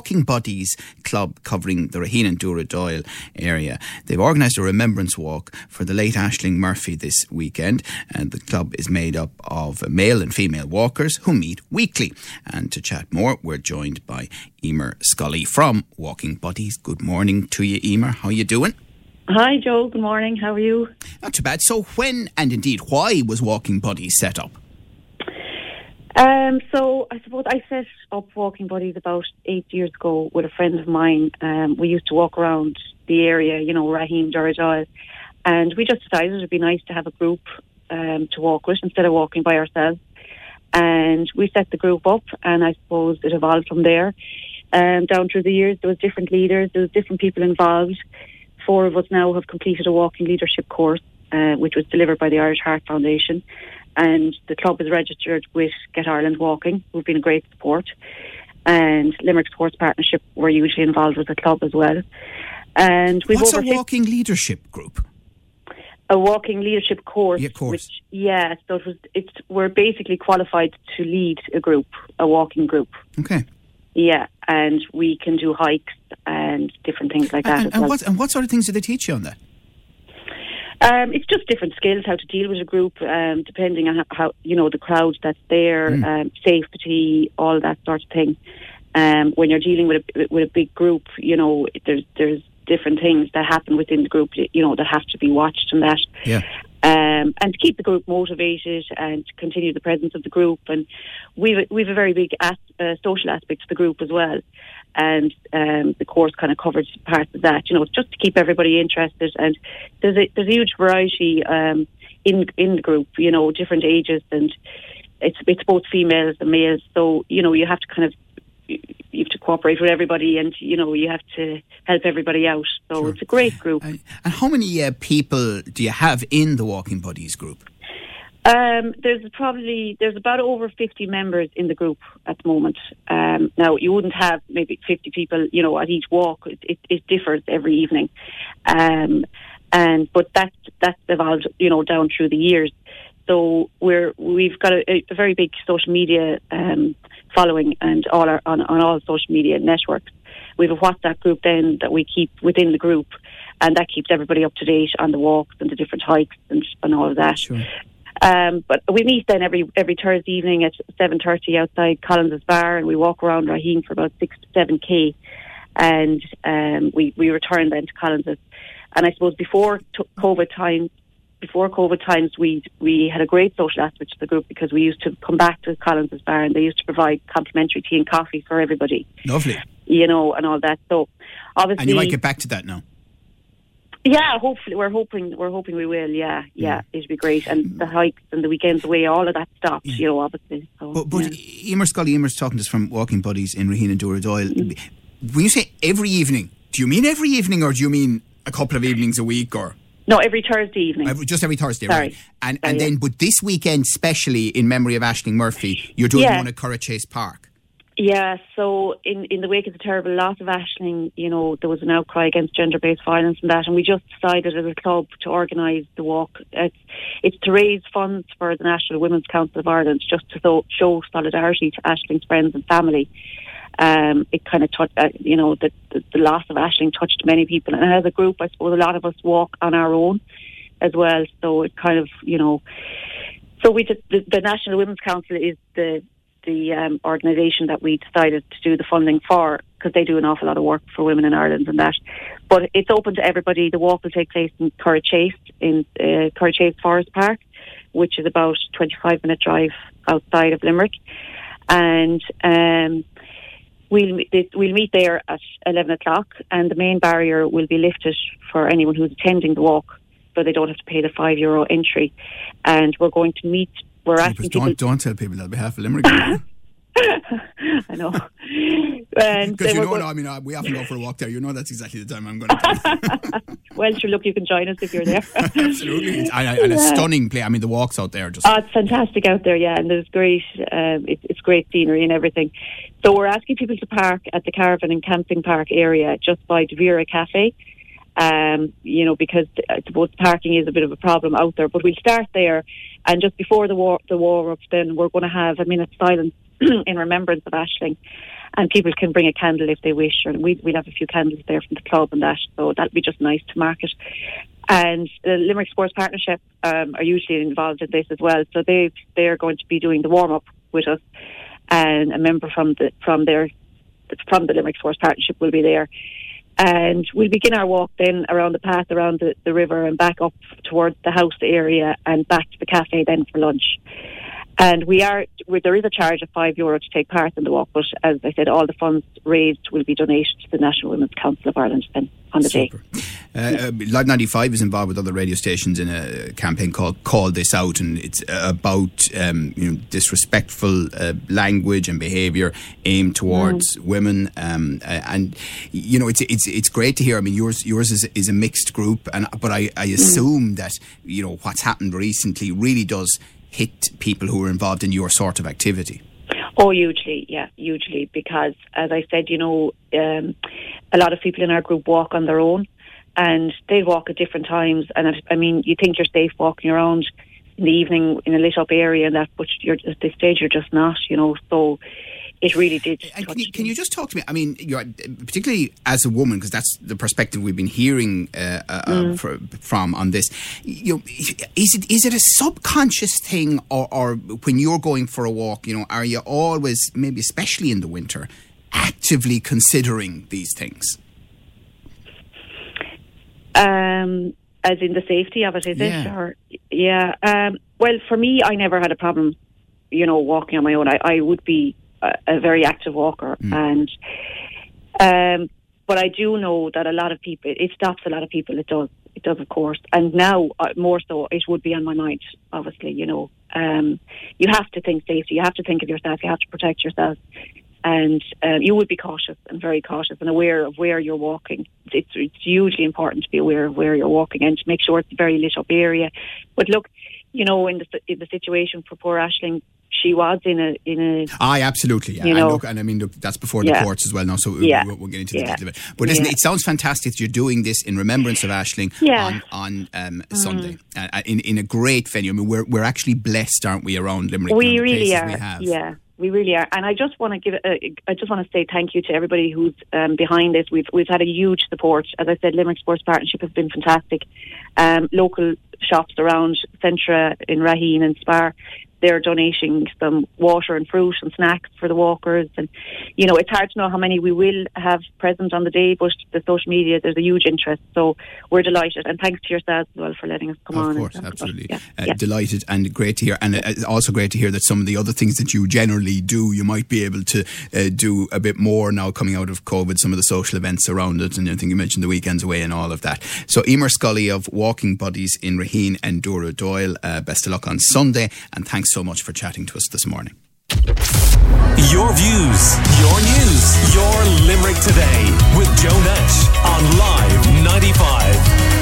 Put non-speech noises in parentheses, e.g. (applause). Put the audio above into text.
Walking Buddies Club covering the Raheen and Dooradoyle area. They've organised a remembrance walk for the late Ashling Murphy this weekend, and the club is made up of male and female walkers who meet weekly. And to chat more, we're joined by Emer Scully from Walking Buddies. Good morning to you, Emer. How you doing? Hi, Joe. Good morning. How are you? Not too bad. So, when and indeed why was Walking Buddies set up? Um, so I suppose I set up Walking Buddies about eight years ago with a friend of mine. Um, we used to walk around the area, you know, Raheen, Dooradoyle, and we just decided it'd be nice to have a group um, to walk with instead of walking by ourselves. And we set the group up, and I suppose it evolved from there. Um, down through the years, there was different leaders, there was different people involved. Four of us now have completed a walking leadership course, uh, which was delivered by the Irish Heart Foundation and the club is registered with Get Ireland Walking, who've been a great support. And Limerick Sports Partnership were usually involved with the club as well. And we've What's a walking leadership group? A walking leadership course. Yeah, course. Which, yeah, so it was. It's we're basically qualified to lead a group, a walking group. Okay. Yeah, and we can do hikes and different things like that. And, and, well. what, and what sort of things do they teach you on that? Um, it's just different skills, how to deal with a group, um, depending on how, how, you know the crowd that's there, mm. um, safety, all that sort of thing. Um, when you're dealing with a with a big group, you know there's there's different things that happen within the group, you know, that have to be watched and that. Yeah. Um, and to keep the group motivated and to continue the presence of the group. And we've we've a very big as, uh, social aspect to the group as well and um, the course kind of covers parts of that. You know, just to keep everybody interested. And there's a there's a huge variety um, in in the group. You know, different ages, and it's it's both females and males. So you know, you have to kind of you have to cooperate with everybody, and you know, you have to help everybody out. So sure. it's a great group. And, and how many uh, people do you have in the Walking Buddies group? Um, there's probably there's about over 50 members in the group at the moment. Um, now you wouldn't have maybe 50 people, you know, at each walk. It, it, it differs every evening, um, and but that's that's evolved, you know, down through the years. So we're we've got a, a very big social media um, following, and all our on, on all social media networks. We have a WhatsApp group then that we keep within the group, and that keeps everybody up to date on the walks and the different hikes and, and all of that. Sure. Um, but we meet then every every Thursday evening at seven thirty outside Collins's bar, and we walk around Raheen for about six to seven k, and um, we we return then to Collins's. And I suppose before t- COVID times, before COVID times, we we had a great social aspect to the group because we used to come back to Collins's bar, and they used to provide complimentary tea and coffee for everybody. Lovely, you know, and all that. So obviously, and you might get back to that now. Yeah, hopefully we're hoping we're hoping we will. Yeah, yeah, it'd be great. And the hikes and the weekends away, all of that stops. Yeah. You know, obviously. So, but but yeah. Emer Scully, Emer's talking to us from Walking Buddies in Raheen and Dooradoyle. Mm. When you say every evening, do you mean every evening, or do you mean a couple of evenings a week, or? No, every Thursday evening. Every, just every Thursday, Sorry. right? And Sorry, and then, but this weekend, especially in memory of Ashling Murphy, you're doing one at Curraghchase Park. Yeah, so in, in the wake of the terrible loss of Ashling, you know, there was an outcry against gender based violence and that, and we just decided as a club to organise the walk. It's, it's to raise funds for the National Women's Council of Ireland, just to show solidarity to Ashling's friends and family. Um, it kind of touched, uh, you know, the, the, the loss of Ashling touched many people, and as a group, I suppose a lot of us walk on our own as well. So it kind of, you know, so we just, the, the National Women's Council is the the um, organisation that we decided to do the funding for because they do an awful lot of work for women in Ireland and that. But it's open to everybody. The walk will take place in Curraghchase, in uh, Curraghchase Forest Park, which is about 25 minute drive outside of Limerick. And um, we'll, we'll meet there at 11 o'clock and the main barrier will be lifted for anyone who's attending the walk so they don't have to pay the five euro entry. And we're going to meet we're asking don't, people. Don't tell people that behalf of Limerick. (laughs) (laughs) I know. Because you know, no, I mean, uh, we often go for a walk there. You know, that's exactly the time I'm going to. (laughs) well, sure. Look, you can join us if you're there. (laughs) Absolutely, and, and, a stunning place. I mean, the walks out there just. Oh, it's fantastic out there, yeah, and there's great. Um, it, it's great scenery and everything. So we're asking people to park at the caravan and camping park area just by Devira Cafe. Um, you know, because I suppose parking is a bit of a problem out there. But we'll start there, and just before the war, the war up, then we're going to have a minute silence (clears throat) in remembrance of Ashling. and people can bring a candle if they wish, and we, we'll have a few candles there from the club and that, so that'll be just nice to market. And the Limerick Sports Partnership um, are usually involved in this as well, so they they're going to be doing the warm up with us, and a member from the from their from the Limerick Sports Partnership will be there. And we'll begin our walk then around the path around the, the river and back up towards the house area and back to the cafe then for lunch. And we are there is a charge of five euro to take part in the walk, but as I said, all the funds raised will be donated to the National Women's Council of Ireland then on the Super. day. Uh, uh, Live 95 is involved with other radio stations in a campaign called Call This Out, and it's about um, you know, disrespectful uh, language and behaviour aimed towards mm. women. Um, and, you know, it's, it's, it's great to hear. I mean, yours, yours is, is a mixed group, and but I, I mm. assume mm. that, you know, what's happened recently really does hit people who are involved in your sort of activity. Oh, hugely, yeah, hugely. Because as I said, you know, um, a lot of people in our group walk on their own, and they walk at different times. And I mean, you think you're safe walking around in the evening in a lit up area, and that, but at this stage you're just not, you know. So it really did. And can you, can you, just talk to me? I mean, particularly as a woman, because that's the perspective we've been hearing uh, uh, uh, mm. for, from on this. You know, is it is it a subconscious thing, or, or when you're going for a walk, you know, are you always, maybe especially in the winter, actively considering these things? Um, as in the safety of it, is yeah. it? Or yeah. Um, well, for me, I never had a problem. You know, walking on my own. I, I would be a, a very active walker, mm. and um, but I do know that a lot of people it stops a lot of people. It does, it does, of course, and now uh, more so, it would be on my mind. Obviously, you know, um, you have to think safety. You have to think of yourself. You have to protect yourself and uh, you would be cautious and very cautious and aware of where you're walking. It's, it's hugely important to be aware of where you're walking and to make sure it's a very lit up area. But look, you know, in the in the situation for poor Ashling, she was in a in a. Aye, absolutely. Yeah. You know, and, look, and I mean, look, that's before the yeah. courts as well now, so yeah. we'll, we'll get into the yeah. of it. But listen, it sounds fantastic that you're doing this in remembrance of Ashling on on um, mm. Sunday uh, uh, in in a great venue. I mean, we're we're actually blessed, aren't we, around Limerick? We really are. We yeah we really are. And I just want to give, a, I just want to say thank you to everybody who's um, behind this. We've we've had a huge support. As I said, Limerick Sports Partnership has been fantastic. Um, local shops around Centra in Raheen and Spar they're donating some water and fruit and snacks for the walkers. And, you know, it's hard to know how many we will have present on the day, but the social media, there's a huge interest. So we're delighted. And thanks to yourselves as well for letting us come of on. Of course, absolutely. Yeah. Uh, yeah. Delighted and great to hear. And uh, also great to hear that some of the other things that you generally do, you might be able to uh, do a bit more now coming out of COVID, some of the social events around it. And I think you mentioned the weekends away and all of that. So, Emer Scully of Walking Buddies in Raheen Shaheen and Dooradoyle. Uh, best of luck on Sunday, and thanks so much for chatting to us this morning. Your views, your news, your Limerick today with Joe Nash on Live 95.